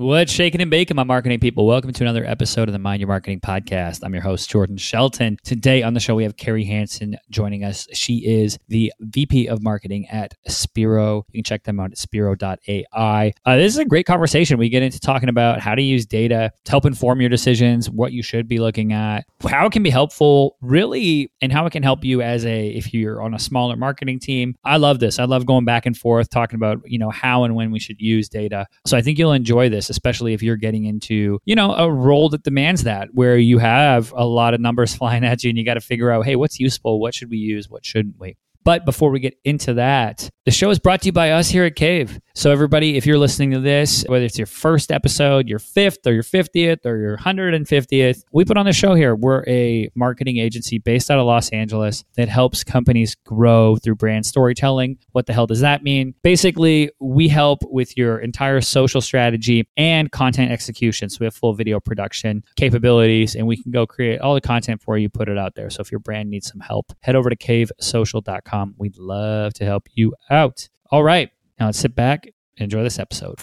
What's shaking and baking, my marketing people? Welcome to another episode of the Mind Your Marketing podcast. I'm your host, Jordan Shelton. Today on the show, we have Carrie Hansen joining us. She is the VP of Marketing at Spiro. You can check them out at spiro.ai. Uh, this is a great conversation. We get into talking about how to use data to help inform your decisions, what you should be looking at, how it can be helpful, really, and how it can help you as a, if you're on a smaller marketing team. I love this. I love going back and forth, talking about, you know, how and when we should use data. So I think you'll enjoy this especially if you're getting into, you know, a role that demands that, where you have a lot of numbers flying at you and you got to figure out, hey, what's useful? What should we use? What shouldn't we? But before we get into that, the show is brought to you by us here at Cave. So, everybody, if you're listening to this, whether it's your first episode, your fifth, or your 50th, or your 150th, we put on the show here. We're a marketing agency based out of Los Angeles that helps companies grow through brand storytelling. What the hell does that mean? Basically, we help with your entire social strategy and content execution. So, we have full video production capabilities, and we can go create all the content for you, put it out there. So, if your brand needs some help, head over to cavesocial.com We'd love to help you out. All right. Now let's sit back and enjoy this episode.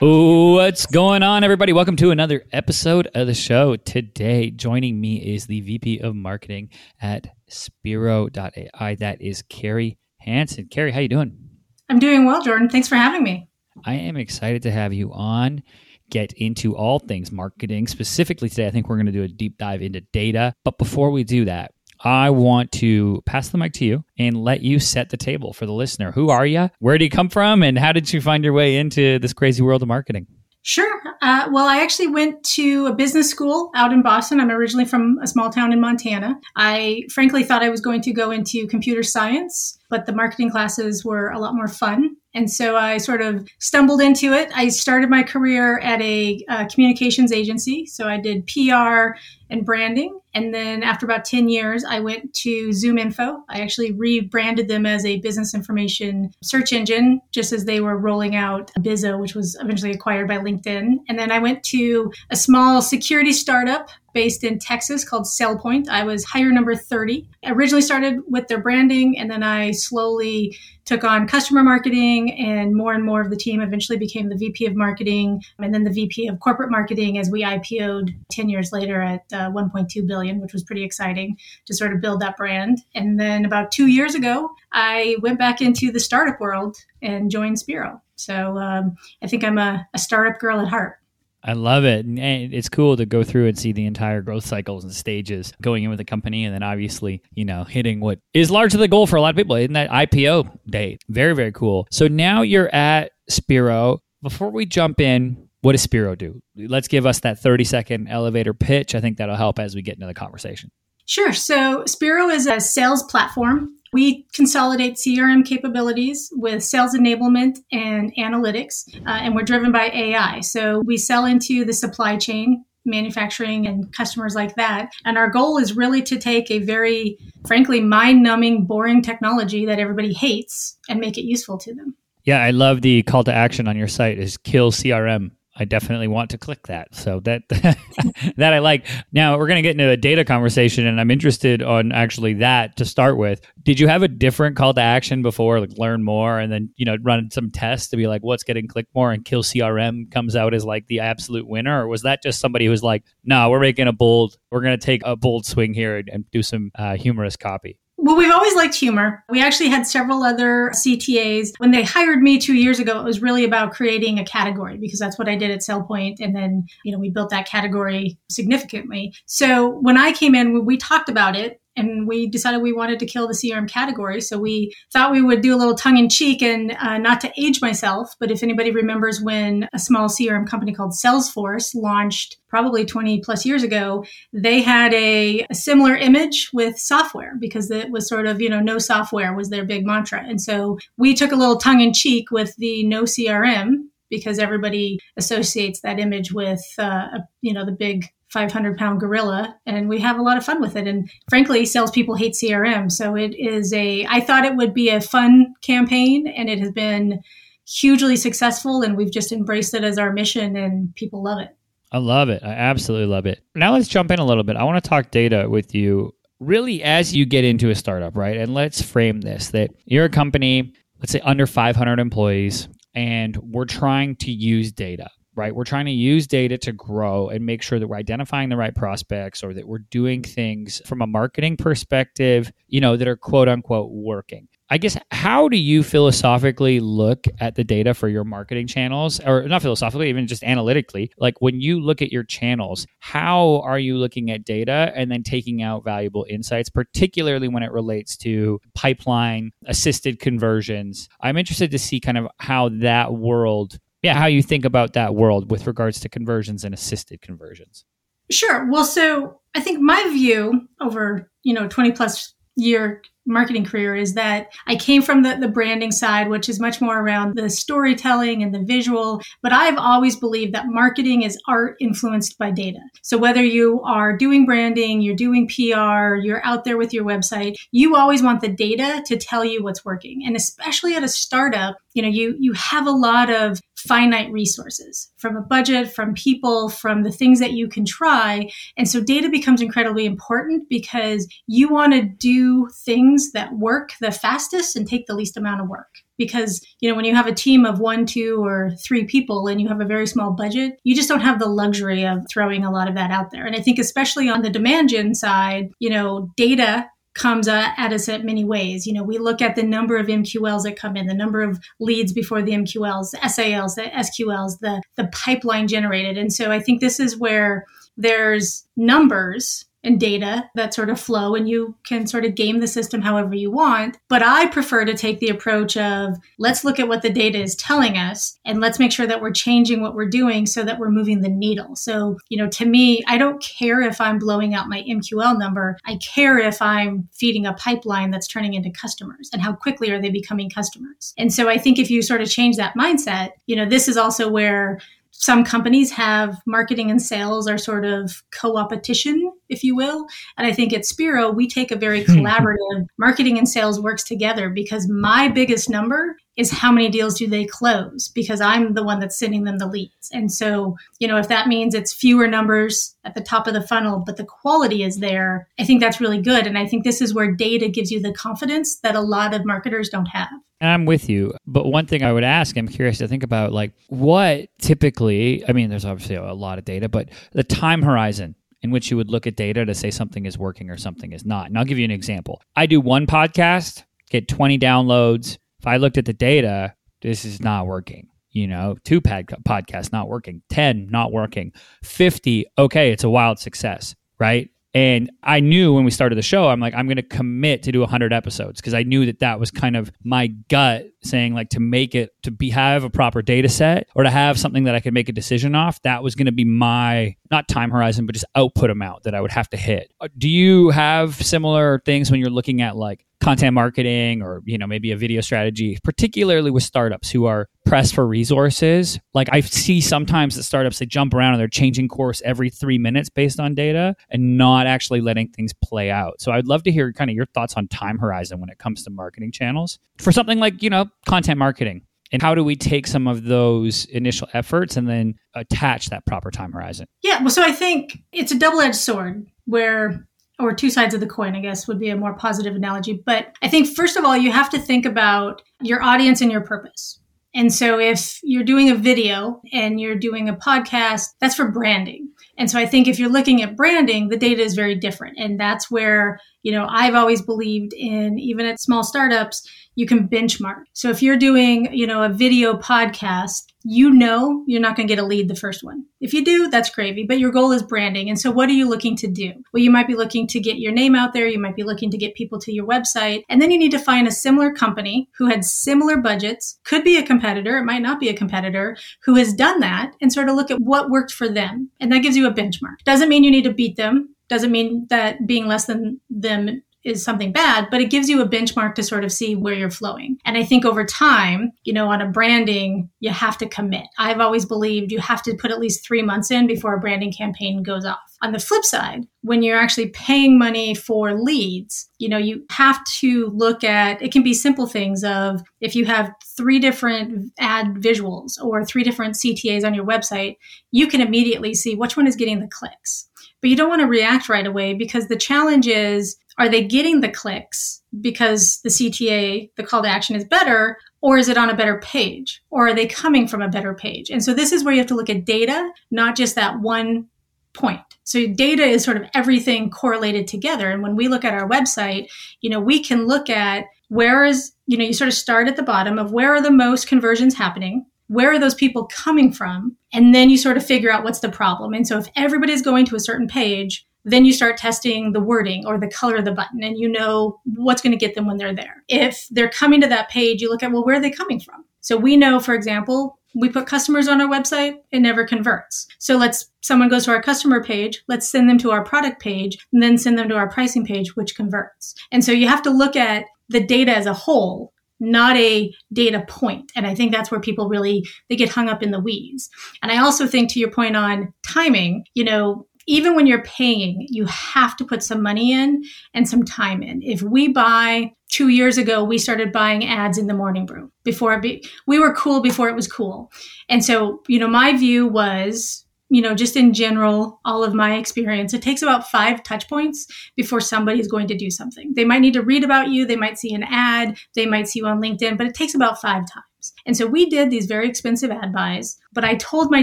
What's going on, everybody? Welcome to another episode of the show. Today, joining me is the VP of Marketing at Spiro.ai. That is Carrie Hansen. Carrie, how you doing? I'm doing well, Jordan. Thanks for having me. I am excited to have you on. Get into all things marketing. Specifically today, I think we're going to do a deep dive into data. But before we do that, I want to pass the mic to you and let you set the table for the listener. Who are you? Where do you come from? And how did you find your way into this crazy world of marketing? Sure. Uh, well, I actually went to a business school out in Boston. I'm originally from a small town in Montana. I frankly thought I was going to go into computer science, but the marketing classes were a lot more fun. And so I sort of stumbled into it. I started my career at a communications agency. So I did PR and branding. And then after about 10 years, I went to ZoomInfo. I actually rebranded them as a business information search engine just as they were rolling out Bizo, which was eventually acquired by LinkedIn. And then I went to a small security startup based in Texas called SailPoint. I was hire number 30. I originally started with their branding and then I slowly took on customer marketing and more and more of the team eventually became the VP of marketing and then the VP of corporate marketing as we IPO'd 10 years later at uh, 1.2 billion, which was pretty exciting to sort of build that brand. And then about two years ago, I went back into the startup world and joined Spiro. So um, I think I'm a, a startup girl at heart. I love it. And it's cool to go through and see the entire growth cycles and stages going in with the company. And then obviously, you know, hitting what is largely the goal for a lot of people in that IPO date. Very, very cool. So now you're at Spiro. Before we jump in, what does Spiro do? Let's give us that 30 second elevator pitch. I think that'll help as we get into the conversation. Sure. So Spiro is a sales platform we consolidate CRM capabilities with sales enablement and analytics, uh, and we're driven by AI. So we sell into the supply chain, manufacturing and customers like that. And our goal is really to take a very, frankly, mind numbing, boring technology that everybody hates and make it useful to them. Yeah, I love the call to action on your site is kill CRM. I definitely want to click that. So that that I like. Now we're going to get into a data conversation, and I'm interested on actually that to start with. Did you have a different call to action before, like learn more, and then you know run some tests to be like, what's getting clicked more, and kill CRM comes out as like the absolute winner, or was that just somebody who's like, no, we're making a bold, we're going to take a bold swing here and do some uh, humorous copy? Well, we've always liked humor. We actually had several other CTAs. When they hired me two years ago, it was really about creating a category because that's what I did at SailPoint. And then, you know, we built that category significantly. So when I came in, we talked about it and we decided we wanted to kill the CRM category. So we thought we would do a little tongue in cheek and uh, not to age myself, but if anybody remembers when a small CRM company called Salesforce launched probably 20 plus years ago, they had a, a similar image with software because it was sort of, you know, no software was their big mantra. And so we took a little tongue in cheek with the no CRM because everybody associates that image with, uh, you know, the big 500 pound gorilla and we have a lot of fun with it and frankly salespeople hate crm so it is a i thought it would be a fun campaign and it has been hugely successful and we've just embraced it as our mission and people love it I love it. I absolutely love it. Now let's jump in a little bit. I want to talk data with you really as you get into a startup, right? And let's frame this that you're a company, let's say under 500 employees, and we're trying to use data right? We're trying to use data to grow and make sure that we're identifying the right prospects or that we're doing things from a marketing perspective, you know, that are quote unquote working. I guess how do you philosophically look at the data for your marketing channels or not philosophically even just analytically like when you look at your channels how are you looking at data and then taking out valuable insights particularly when it relates to pipeline assisted conversions I'm interested to see kind of how that world yeah, how you think about that world with regards to conversions and assisted conversions. Sure. Well, so I think my view over, you know, 20 plus year marketing career is that I came from the, the branding side, which is much more around the storytelling and the visual. But I've always believed that marketing is art influenced by data. So whether you are doing branding, you're doing PR, you're out there with your website, you always want the data to tell you what's working. And especially at a startup, you know, you, you have a lot of finite resources from a budget, from people, from the things that you can try. And so data becomes incredibly important because you want to do things that work the fastest and take the least amount of work. Because, you know, when you have a team of one, two, or three people and you have a very small budget, you just don't have the luxury of throwing a lot of that out there. And I think, especially on the demand gen side, you know, data comes at us at many ways. You know, we look at the number of MQLs that come in, the number of leads before the MQLs, the SALs, the SQLs, the the pipeline generated. And so I think this is where there's numbers and data that sort of flow and you can sort of game the system however you want. But I prefer to take the approach of let's look at what the data is telling us and let's make sure that we're changing what we're doing so that we're moving the needle. So, you know, to me, I don't care if I'm blowing out my MQL number. I care if I'm feeding a pipeline that's turning into customers and how quickly are they becoming customers. And so I think if you sort of change that mindset, you know, this is also where some companies have marketing and sales are sort of co-opetition, if you will. And I think at Spiro, we take a very hmm. collaborative marketing and sales works together because my biggest number is how many deals do they close because I'm the one that's sending them the leads. And so, you know, if that means it's fewer numbers at the top of the funnel, but the quality is there, I think that's really good. And I think this is where data gives you the confidence that a lot of marketers don't have. And I'm with you. But one thing I would ask, I'm curious to think about like what typically, I mean, there's obviously a lot of data, but the time horizon in which you would look at data to say something is working or something is not. And I'll give you an example. I do one podcast, get 20 downloads. If I looked at the data, this is not working. You know, two pad podcasts not working, 10 not working, 50, okay, it's a wild success, right? And I knew when we started the show, I'm like, I'm going to commit to do 100 episodes because I knew that that was kind of my gut saying, like, to make it, to be have a proper data set or to have something that I could make a decision off. That was going to be my, not time horizon, but just output amount that I would have to hit. Uh, do you have similar things when you're looking at like content marketing or you know maybe a video strategy particularly with startups who are pressed for resources. Like i see sometimes that startups they jump around and they're changing course every three minutes based on data and not actually letting things play out. So i'd love to hear kind of your thoughts on time horizon when it comes to marketing channels. For something like you know content marketing and how do we take some of those initial efforts and then attach that proper time horizon? Yeah well so i think it's a double-edged sword where or two sides of the coin, I guess would be a more positive analogy. But I think, first of all, you have to think about your audience and your purpose. And so if you're doing a video and you're doing a podcast, that's for branding. And so I think if you're looking at branding, the data is very different. And that's where, you know, I've always believed in, even at small startups, you can benchmark. So if you're doing, you know, a video podcast, you know you're not going to get a lead the first one. If you do, that's gravy, but your goal is branding. And so what are you looking to do? Well, you might be looking to get your name out there. You might be looking to get people to your website. And then you need to find a similar company who had similar budgets, could be a competitor, it might not be a competitor, who has done that and sort of look at what worked for them. And that gives you a benchmark. Doesn't mean you need to beat them. Doesn't mean that being less than them is something bad, but it gives you a benchmark to sort of see where you're flowing. And I think over time, you know, on a branding, you have to commit. I've always believed you have to put at least three months in before a branding campaign goes off. On the flip side, when you're actually paying money for leads, you know, you have to look at it can be simple things of if you have three different ad visuals or three different CTAs on your website, you can immediately see which one is getting the clicks. But you don't want to react right away because the challenge is are they getting the clicks because the CTA, the call to action is better, or is it on a better page? Or are they coming from a better page? And so this is where you have to look at data, not just that one point. So data is sort of everything correlated together. And when we look at our website, you know, we can look at where is, you know, you sort of start at the bottom of where are the most conversions happening? Where are those people coming from? And then you sort of figure out what's the problem. And so if everybody's going to a certain page, then you start testing the wording or the color of the button and you know what's going to get them when they're there. If they're coming to that page, you look at, well, where are they coming from? So we know, for example, we put customers on our website, it never converts. So let's, someone goes to our customer page, let's send them to our product page and then send them to our pricing page, which converts. And so you have to look at the data as a whole not a data point. And i think that's where people really they get hung up in the weeds. And i also think to your point on timing you know even when you're paying you have to put some money in and some time in. If we buy two years ago we started buying ads in the morning brew before be, we were cool before it was cool. And so you know my view was you know, just in general, all of my experience, it takes about five touch points before somebody is going to do something. They might need to read about you, they might see an ad, they might see you on LinkedIn, but it takes about five times. And so we did these very expensive ad buys, but I told my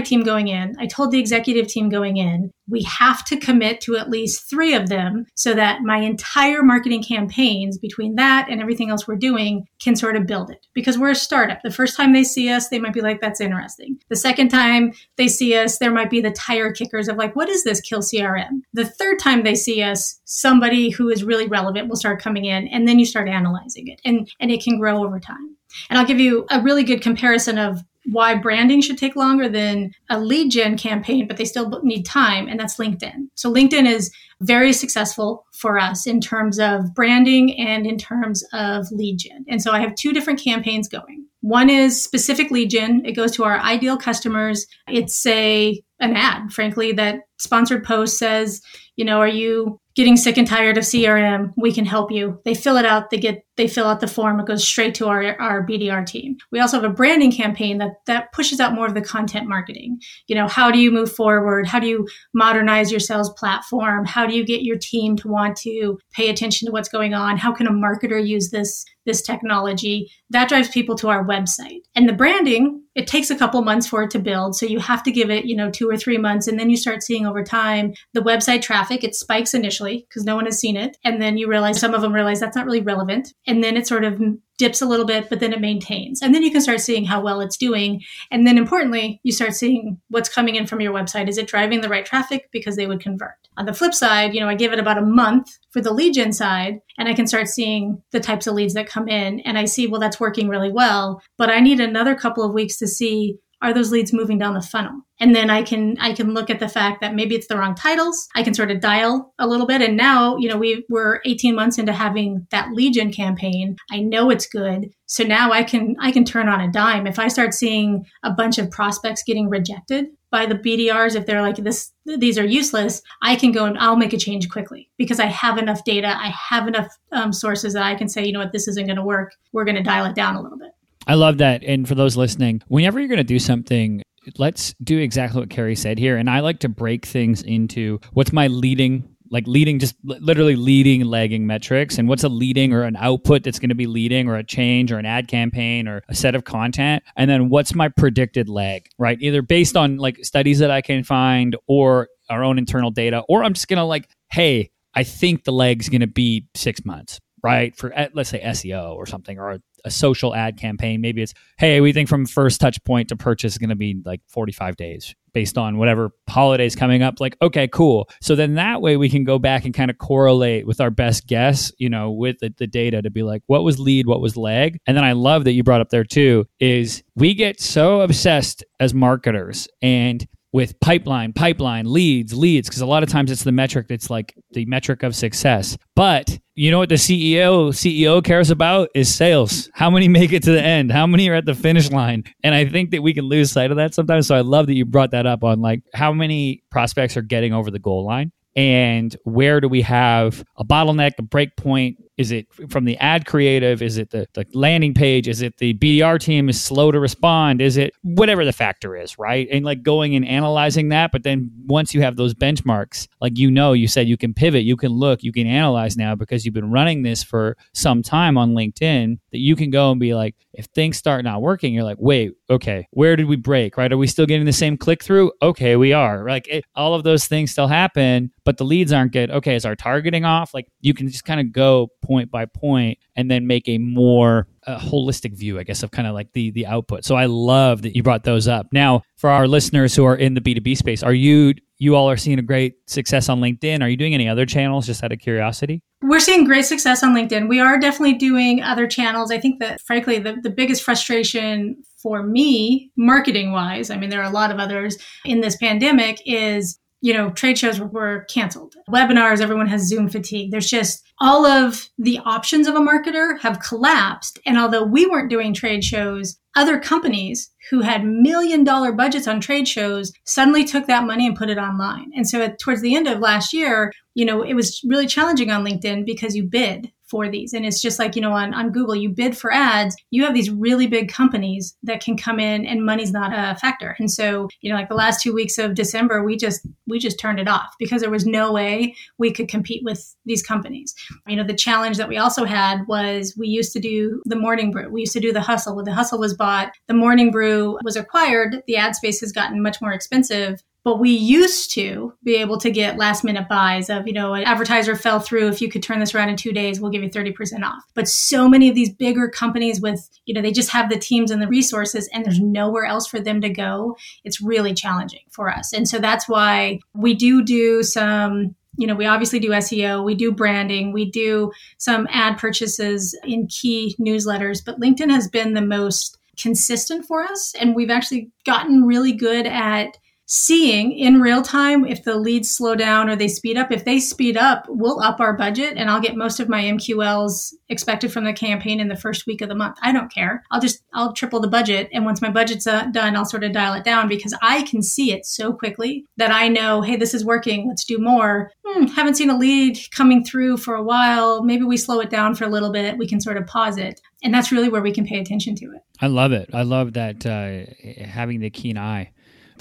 team going in, I told the executive team going in, we have to commit to at least three of them so that my entire marketing campaigns between that and everything else we're doing can sort of build it because we're a startup. The first time they see us, they might be like, that's interesting. The second time they see us, there might be the tire kickers of like, what is this kill CRM? The third time they see us, somebody who is really relevant will start coming in and then you start analyzing it and, and it can grow over time. And I'll give you a really good comparison of why branding should take longer than a lead gen campaign, but they still need time, and that's LinkedIn. So LinkedIn is very successful for us in terms of branding and in terms of lead gen. And so I have two different campaigns going. One is specific lead gen. It goes to our ideal customers. It's a an ad, frankly, that sponsored post says, you know, are you getting sick and tired of CRM, we can help you. They fill it out, they get they fill out the form, it goes straight to our, our BDR team. We also have a branding campaign that that pushes out more of the content marketing. You know, how do you move forward? How do you modernize your sales platform? How do you get your team to want to pay attention to what's going on? How can a marketer use this this technology? That drives people to our website. And the branding, it takes a couple months for it to build. So you have to give it, you know, two or three months and then you start seeing over time the website traffic, it spikes initially because no one has seen it. And then you realize some of them realize that's not really relevant. And then it sort of dips a little bit, but then it maintains. And then you can start seeing how well it's doing. And then importantly, you start seeing what's coming in from your website. Is it driving the right traffic because they would convert? On the flip side, you know, I give it about a month for the lead gen side and I can start seeing the types of leads that come in and I see, well, that's working really well, but I need another couple of weeks to see are those leads moving down the funnel? And then i can i can look at the fact that maybe it's the wrong titles. I can sort of dial a little bit. And now you know we we're 18 months into having that lead gen campaign. I know it's good. So now i can i can turn on a dime. If i start seeing a bunch of prospects getting rejected by the BDRs if they're like this these are useless I can go and I'll make a change quickly because I have enough data. I have enough um, sources that I can say you know what this isn't going to work. We're going to dial it down a little bit I love that. And for those listening, whenever you're going to do something, let's do exactly what Carrie said here. And I like to break things into what's my leading like leading just literally leading lagging metrics and what's a leading or an output that's going to be leading or a change or an ad campaign or a set of content and then what's my predicted lag right either based on like studies that i can find or our own internal data or i'm just going to like hey i think the lag's going to be six months right for let's say seo or something or a social ad campaign. Maybe it's, hey, we think from first touch point to purchase is going to be like 45 days based on whatever holidays coming up. Like, okay, cool. So then that way we can go back and kind of correlate with our best guess, you know, with the, the data to be like, what was lead, what was lag? And then I love that you brought up there too, is we get so obsessed as marketers and with pipeline, pipeline, leads, leads, because a lot of times it's the metric that's like the metric of success. But you know what the CEO CEO cares about is sales. How many make it to the end? How many are at the finish line? And I think that we can lose sight of that sometimes. So I love that you brought that up on like how many prospects are getting over the goal line and where do we have a bottleneck, a break point? Is it from the ad creative? Is it the, the landing page? Is it the BDR team is slow to respond? Is it whatever the factor is, right? And like going and analyzing that. But then once you have those benchmarks, like you know, you said you can pivot, you can look, you can analyze now because you've been running this for some time on LinkedIn that you can go and be like, if things start not working, you're like, wait, okay, where did we break, right? Are we still getting the same click through? Okay, we are. Like it, all of those things still happen, but the leads aren't good. Okay, is our targeting off? Like you can just kind of go point by point and then make a more uh, holistic view, I guess, of kind of like the the output. So I love that you brought those up. Now, for our listeners who are in the B two B space, are you you all are seeing a great success on LinkedIn? Are you doing any other channels? Just out of curiosity. We're seeing great success on LinkedIn. We are definitely doing other channels. I think that, frankly, the, the biggest frustration for me, marketing wise, I mean, there are a lot of others in this pandemic, is you know, trade shows were canceled. Webinars, everyone has Zoom fatigue. There's just all of the options of a marketer have collapsed. And although we weren't doing trade shows, other companies who had million dollar budgets on trade shows suddenly took that money and put it online. And so towards the end of last year, you know, it was really challenging on LinkedIn because you bid for these. And it's just like, you know, on, on Google, you bid for ads, you have these really big companies that can come in and money's not a factor. And so, you know, like the last two weeks of December, we just we just turned it off because there was no way we could compete with these companies. You know, the challenge that we also had was we used to do the morning brew. We used to do the hustle. When the hustle was bought, the morning brew was acquired, the ad space has gotten much more expensive. But we used to be able to get last minute buys of, you know, an advertiser fell through. If you could turn this around in two days, we'll give you 30% off. But so many of these bigger companies with, you know, they just have the teams and the resources and there's nowhere else for them to go. It's really challenging for us. And so that's why we do do some you know, we obviously do SEO, we do branding, we do some ad purchases in key newsletters, but LinkedIn has been the most consistent for us. And we've actually gotten really good at seeing in real time if the leads slow down or they speed up. If they speed up, we'll up our budget and I'll get most of my MQLs expected from the campaign in the first week of the month. I don't care. I'll just, I'll triple the budget. And once my budget's uh, done, I'll sort of dial it down because I can see it so quickly that I know, hey, this is working. Let's do more. Hmm, haven't seen a lead coming through for a while. Maybe we slow it down for a little bit. We can sort of pause it. And that's really where we can pay attention to it. I love it. I love that uh, having the keen eye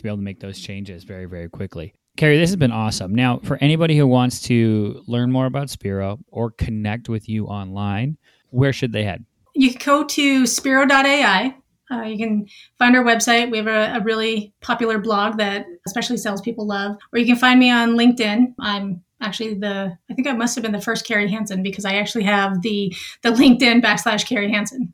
to be able to make those changes very, very quickly. Carrie, this has been awesome. Now, for anybody who wants to learn more about Spiro or connect with you online, where should they head? You can go to spiro.ai. Uh, you can find our website. We have a, a, really popular blog that especially salespeople love. Or you can find me on LinkedIn. I'm actually the I think I must have been the first Carrie Hansen because I actually have the the LinkedIn backslash Carrie Hansen.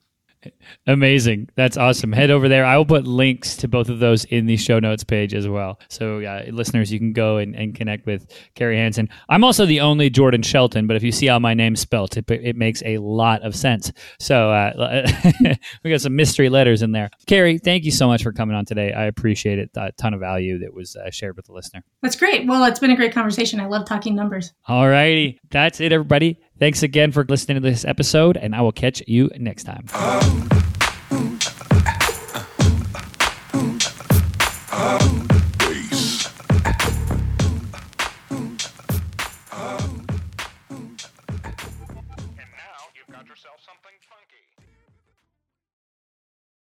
Amazing. That's awesome. Head over there. I will put links to both of those in the show notes page as well. So, uh, listeners, you can go and, and connect with Carrie Hansen. I'm also the only Jordan Shelton, but if you see how my name's spelt, it, it makes a lot of sense. So, uh, we got some mystery letters in there. Carrie, thank you so much for coming on today. I appreciate it. A ton of value that was uh, shared with the listener. That's great. Well, it's been a great conversation. I love talking numbers. All righty. That's it, everybody. Thanks again for listening to this episode, and I will catch you next time.